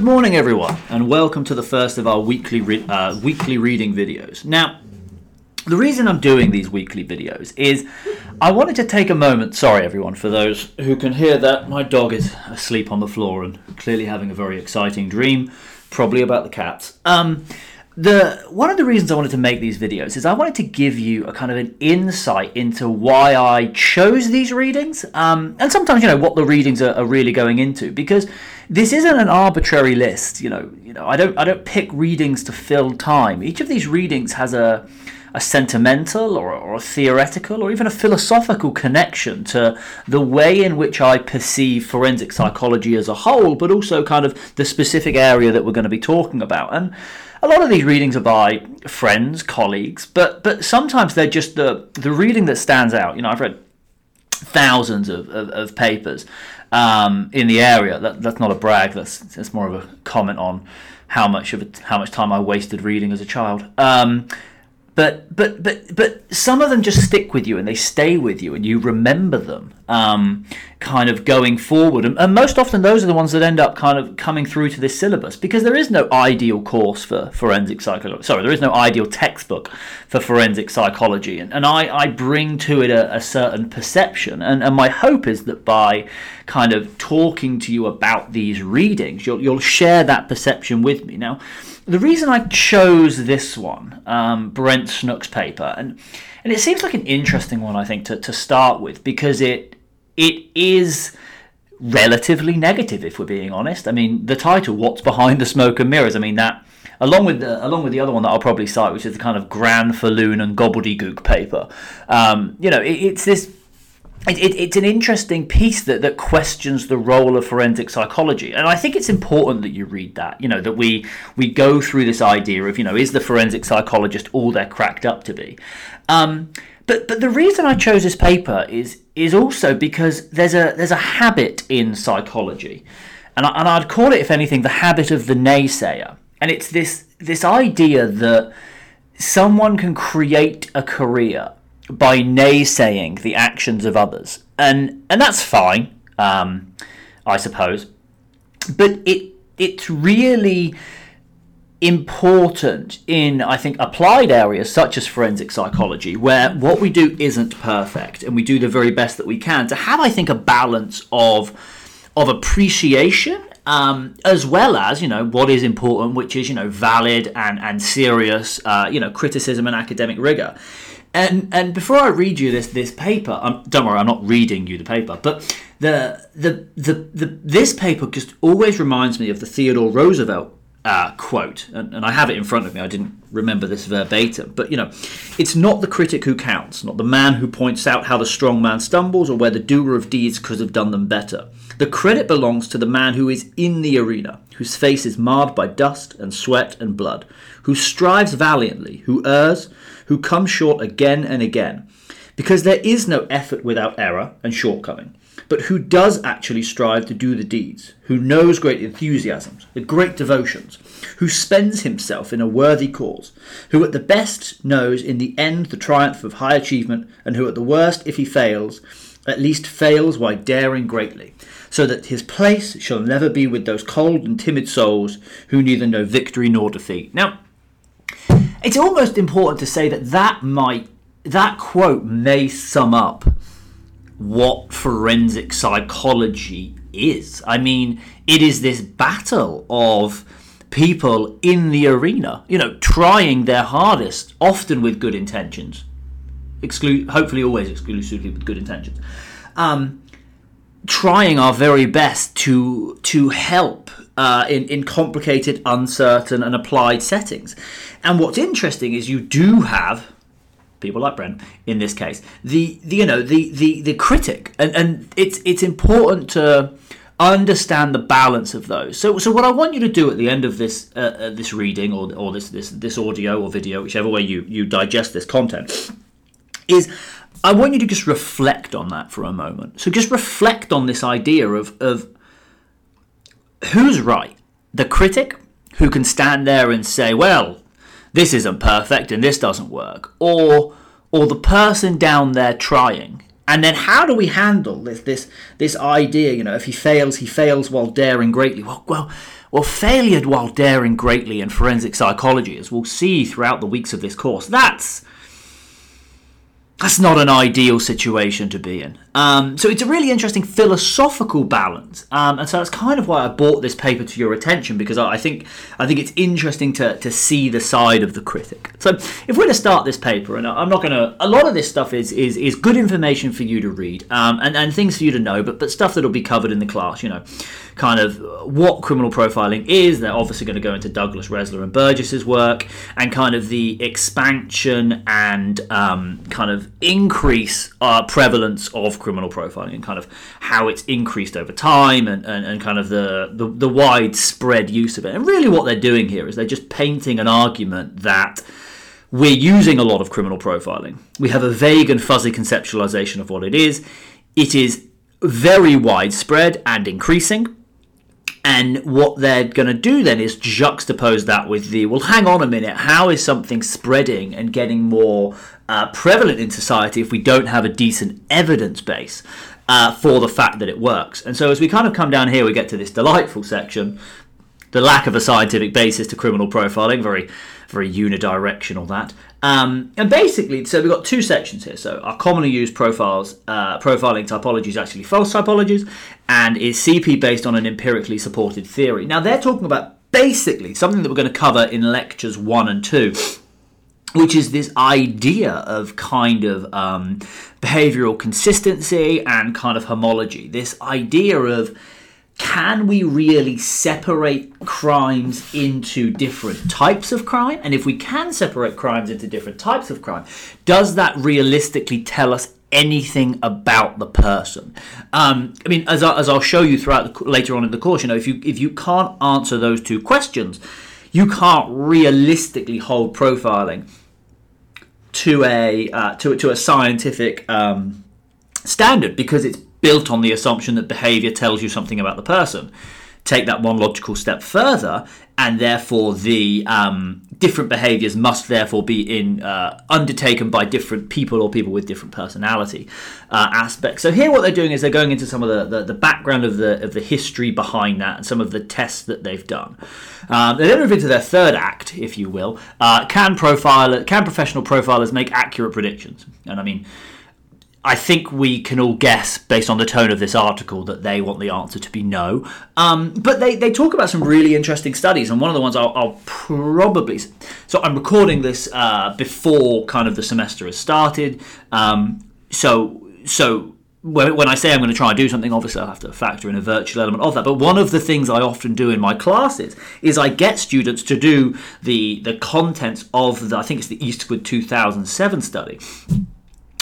Good morning, everyone, and welcome to the first of our weekly re- uh, weekly reading videos. Now, the reason I'm doing these weekly videos is I wanted to take a moment. Sorry, everyone, for those who can hear that my dog is asleep on the floor and clearly having a very exciting dream, probably about the cats. Um, the one of the reasons I wanted to make these videos is I wanted to give you a kind of an insight into why I chose these readings, um, and sometimes you know what the readings are, are, really going into because this isn't an arbitrary list. You know, you know I don't I don't pick readings to fill time. Each of these readings has a a sentimental or, or a theoretical or even a philosophical connection to the way in which I perceive forensic psychology as a whole, but also kind of the specific area that we're going to be talking about. And a lot of these readings are by friends, colleagues, but but sometimes they're just the the reading that stands out. You know, I've read thousands of, of, of papers um, in the area. That, that's not a brag. That's that's more of a comment on how much of it, how much time I wasted reading as a child. Um, but but but but some of them just stick with you and they stay with you and you remember them um, kind of going forward. And, and, most often those are the ones that end up kind of coming through to this syllabus because there is no ideal course for forensic psychology sorry there is no ideal textbook for forensic psychology. And, and I, I bring to it a, a certain perception. And, and my hope is that by kind of talking to you about these readings you'll, you'll share that perception with me. Now the reason I chose this one, um, Brent Snook's paper, and and it seems like an interesting one, I think, to, to start with because it it is relatively negative, if we're being honest. I mean, the title, "What's Behind the Smoke and Mirrors," I mean that along with the along with the other one that I'll probably cite, which is the kind of Granfalloon and gobbledygook paper. Um, you know, it, it's this it, it, it's an interesting piece that, that questions the role of forensic psychology. And i think it's important that you read that you know that we we go through this idea of you know is the forensic psychologist all they're cracked up to be? Um, but but the reason i chose this paper is is also because there's a there's a habit in psychology. And, I, and i'd call it if anything the habit of the naysayer. And it's this this idea that someone can create a career by naysaying the actions of others, and and that's fine, um, I suppose. But it it's really important in I think applied areas such as forensic psychology, where what we do isn't perfect, and we do the very best that we can to have I think a balance of of appreciation um, as well as you know what is important, which is you know valid and and serious uh, you know criticism and academic rigor. And and before I read you this this paper, um, don't worry, I'm not reading you the paper, but the the the, the this paper just always reminds me of the Theodore Roosevelt uh, quote, and, and, I have it in front of me. I didn't remember this verbatim, but you know, it's not the critic who counts, not the man who points out how the strong man stumbles or where the doer of deeds could have done them better. The credit belongs to the man who is in the arena, whose face is marred by dust and sweat and blood, who strives valiantly, who errs, who comes short again and again, because there is no effort without error and shortcoming, but who does actually strive to do the deeds, who knows great enthusiasms, the great devotions, who spends himself in a worthy cause, who at the best knows in the end the triumph of high achievement, and who at the worst, if he fails, at least fails while daring greatly, so that his place shall never be with those cold and timid souls who neither know victory nor defeat. Now, it's almost important to say that that might that quote may sum up what forensic psychology is. I mean, it is this battle of people in the arena, you know, trying their hardest, often with good intentions, hopefully always exclusively with good intentions, um, trying our very best to to help uh, in in complicated, uncertain, and applied settings. And what's interesting is you do have people like Brent in this case, the, the you know the the the critic, and and it's it's important to understand the balance of those. So so what I want you to do at the end of this uh, uh, this reading or or this this this audio or video, whichever way you you digest this content, is I want you to just reflect on that for a moment. So just reflect on this idea of of who's right, the critic who can stand there and say, well this isn't perfect and this doesn't work, or or the person down there trying And then how do we handle this this this idea? You know, if he fails, he fails while daring greatly. Well, well, well, failure while daring greatly in forensic psychology, as we'll see throughout the weeks of this course, that's that's not an ideal situation to be in. Um, so it's a really interesting philosophical balance, um, and so that's kind of why I brought this paper to your attention because I think I think it's interesting to, to see the side of the critic. So if we're to start this paper, and I'm not going to, a lot of this stuff is is, is good information for you to read um, and and things for you to know, but but stuff that'll be covered in the class. You know, kind of what criminal profiling is. They're obviously going to go into Douglas Ressler and Burgess's work and kind of the expansion and um, kind of increase uh, prevalence of criminal profiling and kind of how it's increased over time and, and, and kind of the, the, the widespread use of it. And really, what they're doing here is they're just painting an argument that we're using a lot of criminal profiling. We have a vague and fuzzy conceptualization of what it is. It is very widespread and increasing. And what they're going to do then is juxtapose that with the well, hang on a minute, how is something spreading and getting more uh, prevalent in society if we don't have a decent evidence base uh, for the fact that it works? And so as we kind of come down here, we get to this delightful section the lack of a scientific basis to criminal profiling, very, very unidirectional that. Um, and basically, so we've got two sections here. So our commonly used profiles, uh, profiling typologies actually false typologies, and is CP based on an empirically supported theory. Now they're talking about basically something that we're going to cover in lectures one and two, which is this idea of kind of um, behavioral consistency and kind of homology. This idea of can we really separate crimes into different types of crime? And if we can separate crimes into different types of crime, does that realistically tell us anything about the person? Um, I mean, as, I, as I'll show you throughout the, later on in the course, you know, if you if you can't answer those two questions, you can't realistically hold profiling to a uh, to to a scientific um, standard because it's built on the assumption that behavior tells you something about the person. Take that one logical step further, and therefore the um, different behaviors must therefore be in uh, undertaken by different people or people with different personality uh, aspects. So here, what they're doing is they're going into some of the, the, the, background of the of the history behind that and some of the tests that they've done. Um, they then move into their third act, if you will. Uh, can profile can professional profilers make accurate predictions? And I mean I think we can all guess, based on the tone of this article, that they want the answer to be no. Um, but they, they talk about some really interesting studies, and one of the ones I'll, I'll probably. So I'm recording this uh, before kind of the semester has started. Um, so so when I say I'm going to try and do something, obviously I'll have to factor in a virtual element of that. But one of the things I often do in my classes is I get students to do the the contents of the I think it's the Eastwood 2007 study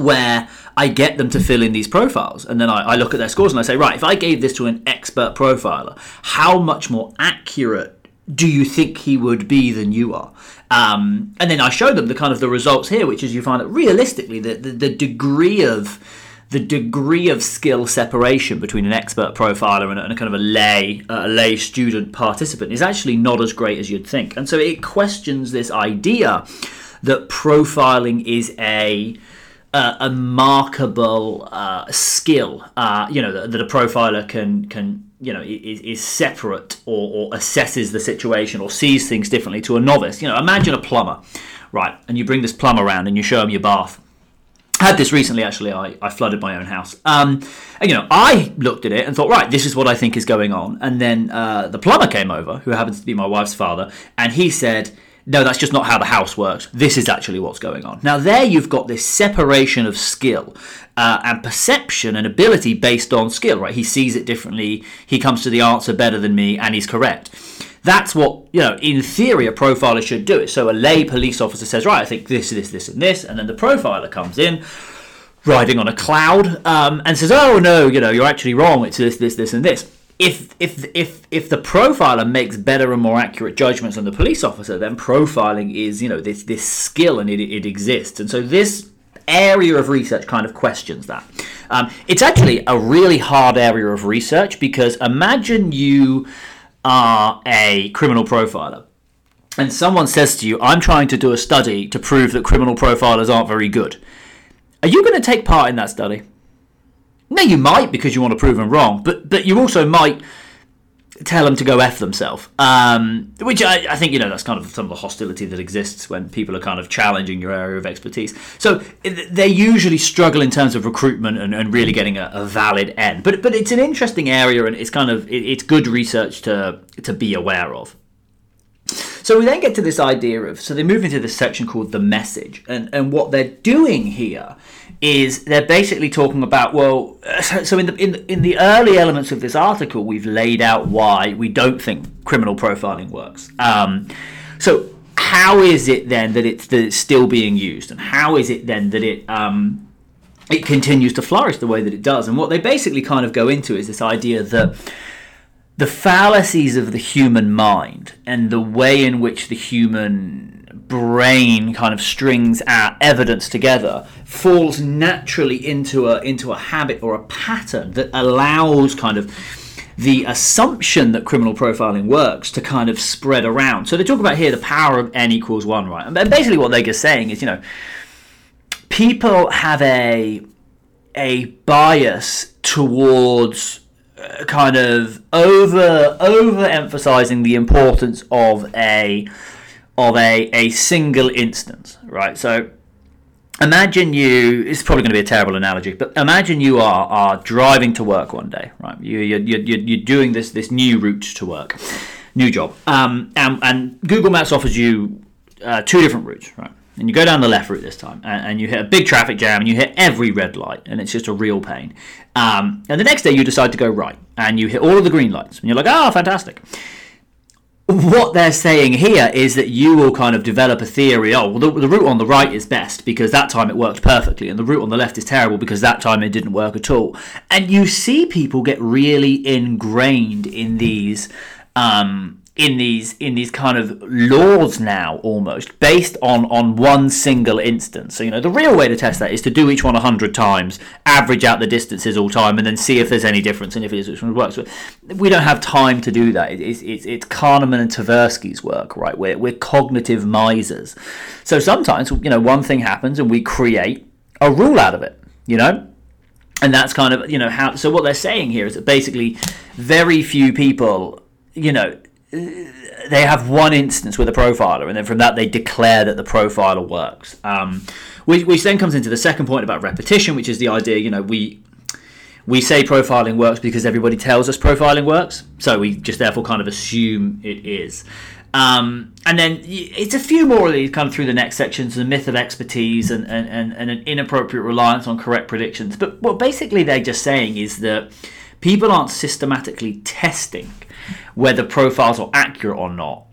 where I get them to fill in these profiles. And then I, I, look at their scores and I say, right, if I gave this to an expert profiler, how much more accurate do you think he would be than you are? Um, and then I show them the kind of the results here, which is you find that realistically, the, the, the degree of the degree of skill separation between an expert profiler and a, and a kind of a lay a lay student participant is actually not as great as you'd think. And so it questions this idea that profiling is a uh, a markable uh, skill, uh, you know, that, that, a profiler can can you know is, is separate or, or, assesses the situation or sees things differently to a novice. You know, imagine a plumber, right? And you bring this plumber around and you show him your bath. I had this recently, actually. I, I flooded my own house. Um, and, you know, I looked at it and thought, right, this is what I think is going on. And then uh, the plumber came over, who happens to be my wife's father, and he said, no, that's just not how the house works. This is actually what's going on. Now, there you've got this separation of skill uh, and perception and ability based on skill, right? He sees it differently, he comes to the answer better than me, and he's correct. That's what, you know, in theory, a profiler should do. So a lay police officer says, right, I think this, this, this, and this, and then the profiler comes in riding on a cloud um, and says, oh, no, you know, you're actually wrong. It's this, this, this, and this if if if if the profiler makes better and more accurate judgments than the police officer, then profiling is you know this this skill and it, it exists, and so this area of research kind of questions that. Um, it's actually a really hard area of research because imagine you are a criminal profiler and someone says to you, I'm trying to do a study to prove that criminal profilers aren't very good. Are you going to take part in that study? No, you might because you want to prove them wrong, but but you also might tell them to go f themselves. Um, which I, I, think you know that's kind of some of the hostility that exists when people are kind of challenging your area of expertise. So they usually struggle in terms of recruitment and, and really getting a, a, valid end. But but it's an interesting area and it's kind of it, it's good research to to be aware of. So we then get to this idea of so they move into this section called the message, and and what they're doing here is they're basically talking about well so in the in in the early elements of this article we've laid out why we don't think criminal profiling works. Um, so how is it then that it's, that it's still being used? And how is it then that it um, it continues to flourish the way that it does? And what they basically kind of go into is this idea that the fallacies of the human mind and the way in which the human brain kind of strings our evidence together falls naturally into a into a habit or a pattern that allows kind of the assumption that criminal profiling works to kind of spread around. So they talk about here the power of n equals one, right? And basically what they're just saying is, you know, people have a a bias towards uh, kind of over over emphasizing the importance of a of a, a single instance, right? So imagine you, it's probably going to be a terrible analogy, but imagine you are, are driving to work one day, right? You, you're, you're, you're doing this, this new route to work, new job. Um, and, and Google Maps offers you uh, two different routes, right? And you go down the left route this time, and, and, you hit a big traffic jam, and you hit every red light, and it's just a real pain. Um, and the next day, you decide to go right, and you hit all of the green lights, and you're like, oh, fantastic what they're saying here is that you will kind of develop a theory oh well the, the, route on the right is best because that time it worked perfectly and the route on the left is terrible because that time it didn't work at all. And you see people get really ingrained in these um, in these in these kind of laws now almost based on on one single instance. So you know the real way to test that is to do each one 100 times average out the distances all time and then see if there's any difference and if it is which one works. But we don't have time to do that. It's it's, it's kahneman and tversky's work right? We're, we're cognitive misers. So sometimes you know one thing happens and we create a rule out of it you know? And that's kind of you know how so what they're saying here is that basically very few people you know they have one instance with a profiler, and then from that they declare that the profiler works. Um, which, which then comes into the second point about repetition, which is the idea. You know, we we say profiling works because everybody tells us profiling works, so we just therefore kind of assume it is. Um, and then it's a few more of these kind of through the next sections the myth of expertise and, and, and, and an inappropriate reliance on correct predictions. But what basically they're just saying is that people aren't systematically testing whether profiles are accurate or not.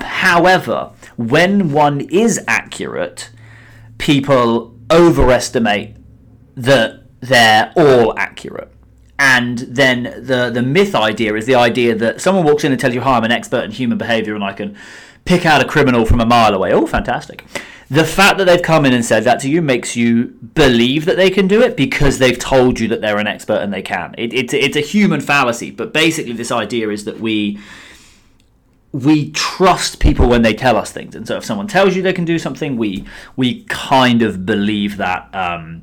However, when one is accurate, people overestimate that they're all accurate. And then the, the myth idea is the idea that someone walks in and tells you, Hi, I'm an expert in human behavior and I can pick out a criminal from a mile away. Oh, fantastic the fact that they've come in and said that to you makes you believe that they can do it because they've told you that they're an expert and they can. It, it, it's a human fallacy, but basically, this idea is that we we trust people when they tell us things, and so if someone tells you they can do something, we we kind of believe that. Um,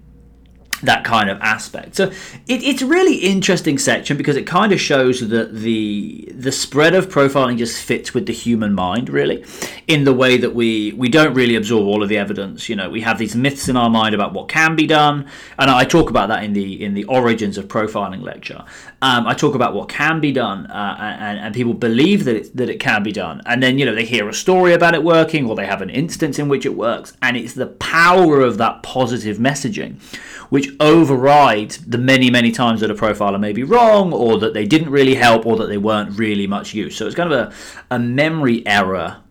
that kind of aspect. So it, it's a really interesting section because it kind of shows that the the spread of profiling just fits with the human mind really in the way that we we don't really absorb all of the evidence. You know, we have these myths in our mind about what can be done, and I talk about that in the in the origins of profiling lecture. Um, I talk about what can be done, uh, and, and people believe that it, that it can be done, and then you know they hear a story about it working, or they have an instance in which it works, and it's the power of that positive messaging which overrides the many, many times that a profiler may be wrong, or that they didn't really help, or that they weren't really much use. So it's kind of a, a memory error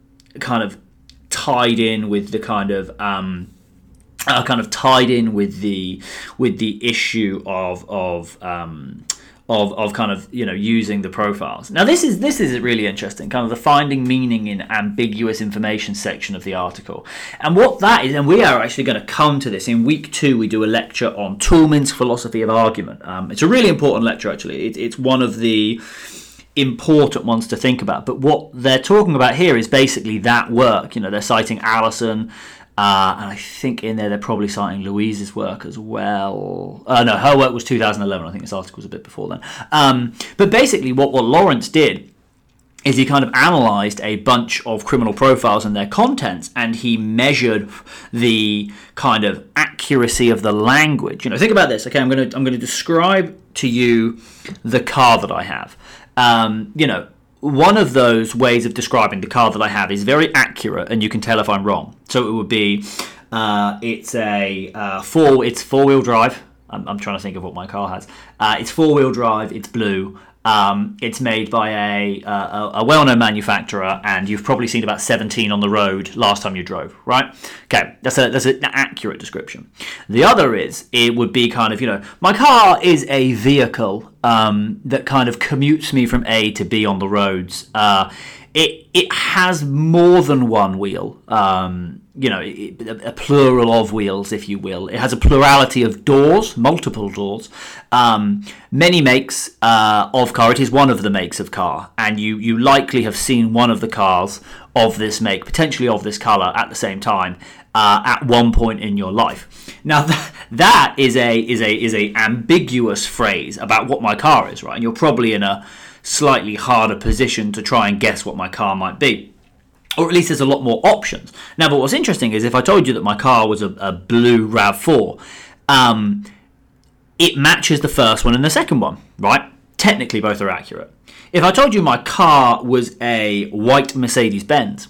kind of tied in with the kind of um, uh, kind of tied in with the with the issue of of um, of, of kind of you know using the profiles. Now this is this is really interesting, kind of the finding meaning in ambiguous information section of the article, and what that is, and we are actually going to come to this in week two. We do a lecture on Toulmin's philosophy of argument. Um, it's a really important lecture actually. It, it's one of the important ones to think about. But what they're talking about here is basically that work. You know, they're citing Alison Uh, and I think in there they're probably citing Louise's work as well. Uh, no, her work was 2011. I think this article was a bit before then. Um, but basically, what, what Laurence did is he kind of analyzed a bunch of criminal profiles and their contents and he measured the kind of accuracy of the language you know think about this okay i'm going to i'm going to describe to you the car that i have um, you know one of those ways of describing the car that i have is very accurate and you can tell if i'm wrong. So it would be uh, it's a uh, four it's four wheel drive. I'm, I'm, trying to think of what my car has. Uh, it's four wheel drive it's blue um, it's made by a, uh, a well-known manufacturer, and you've probably seen about 17 on the road last time you drove, right? Okay, that's a that's an accurate description. The other is it would be kind of you know my car is a vehicle um, that kind of commutes me from A to B on the roads. Uh, it it has more than one wheel. Um, you know, a plural of wheels, if you will. It has a plurality of doors, multiple doors, um, many makes uh, of car. It is one of the makes of car, and you you likely have seen one of the cars of this make, potentially of this color, at the same time uh, at one point in your life. Now that is a is a is a ambiguous phrase about what my car is, right? And you're probably in a slightly harder position to try and guess what my car might be or at least there's a lot more options. Now, but what's interesting is if I told you that my car was a, a blue RAV4, um, it matches the first one and the second one, right? Technically, both are accurate. If I told you my car was a white Mercedes Benz,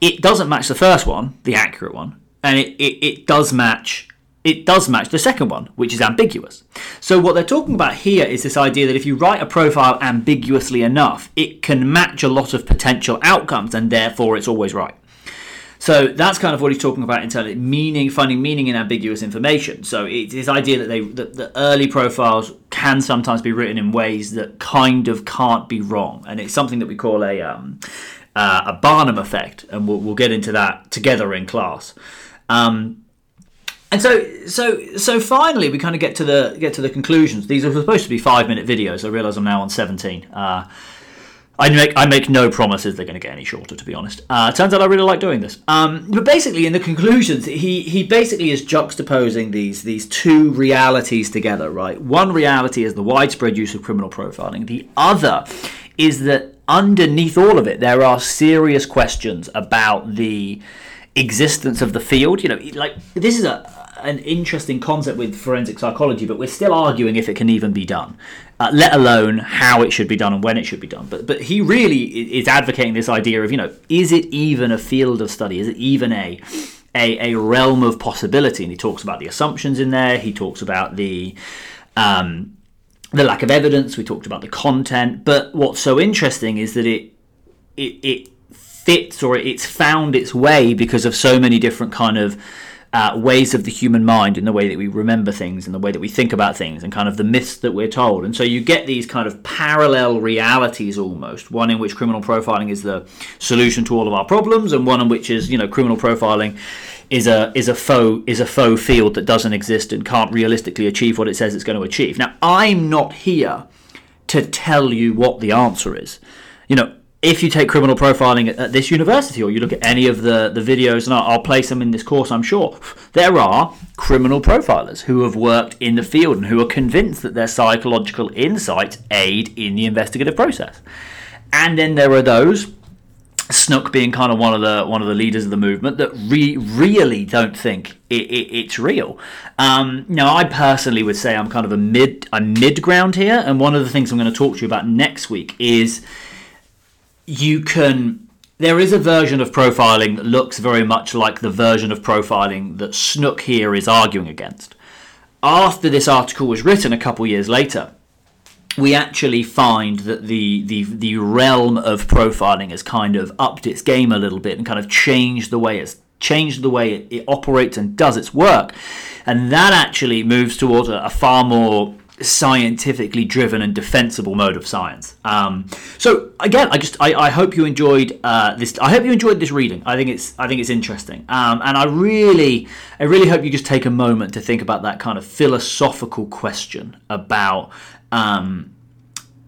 it doesn't match the first one, the accurate one, and it, it, it does match it does match the second one, which is ambiguous. So, what they're talking about here is this idea that if you write a profile ambiguously enough, it can match a lot of potential outcomes and therefore it's always right. So that's kind of what he's talking about in terms of meaning, finding meaning in ambiguous information. So it's this idea that they that the early profiles can sometimes be written in ways that kind of can't be wrong, and it's something that we call a um, uh, a Barnum effect, and we'll, we'll get into that together in class. Um, and so, so, so finally, we kind of get to the get to the conclusions. These are supposed to be five minute videos. I realise I'm now on 17. Uh, I make I make no promises they're going to get any shorter. To be honest, uh, turns out I really like doing this. Um, but basically, in the conclusions, he he basically is juxtaposing these these two realities together. Right, one reality is the widespread use of criminal profiling. The other is that underneath all of it, there are serious questions about the existence of the field. You know, like this is a an interesting concept with forensic psychology, but we're still arguing if it can even be done, uh, let alone how it should be done and when it should be done. But but he really is advocating this idea of you know, is it even a field of study? Is it even a a, a realm of possibility? And he talks about the assumptions in there. He talks about the um, the lack of evidence. We talked about the content. But what's so interesting is that it it, it fits or it's found its way because of so many different kind of uh, ways of the human mind in the way that we remember things and the way that we think about things and kind of the myths that we're told. And so you get these kind of parallel realities almost one in which criminal profiling is the solution to all of our problems, and one in which is, you know, criminal profiling is a is a faux is a faux field that doesn't exist and can't realistically achieve what it says it's going to achieve. Now, I'm not here to tell you what the answer is. You know, if you take criminal profiling at, this university or you look at any of the, the videos, and I'll, I'll place them in this course, I'm sure, there are criminal profilers who have worked in the field and who are convinced that their psychological insights aid in the investigative process. And then there are those, Snook being kind of one of the one of the leaders of the movement, that re- really don't think it, it, it's real. Um, now, I personally would say I'm kind of a mid a mid ground here, and one of the things I'm going to talk to you about next week is you can there is a version of profiling that looks very much like the version of profiling that Snook here is arguing against. After this article was written a couple years later, we actually find that the, the the realm of profiling has kind of upped its game a little bit and kind of changed the way it's changed the way it, it operates and does its work. And that actually moves towards a, a far more scientifically driven and defensible mode of science. Um, so again, I just I, I hope you enjoyed uh, this. I hope you enjoyed this reading. I think it's I think it's interesting, um, and I really I really hope you just take a moment to think about that kind of philosophical question about um,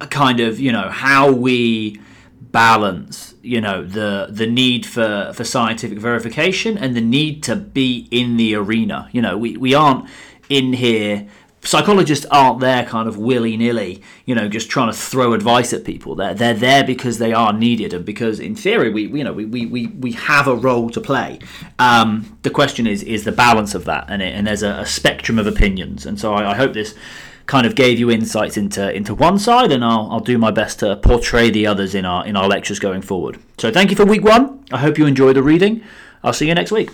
a kind of you know how we balance you know the the need for for scientific verification and the need to be in the arena you know we we aren't in here psychologists aren't there kind of willy-nilly you know just trying to throw advice at people they're they're there because they are needed and because in theory we you know we we, we, we have a role to play um, the question is is the balance of that and it, and there's a, a spectrum of opinions and so I, I hope this kind of gave you insights into into one side, and I'll, I'll do my best to portray the others in our in our lectures going forward. So thank you for week one. I hope you enjoy the reading. I'll see you next week.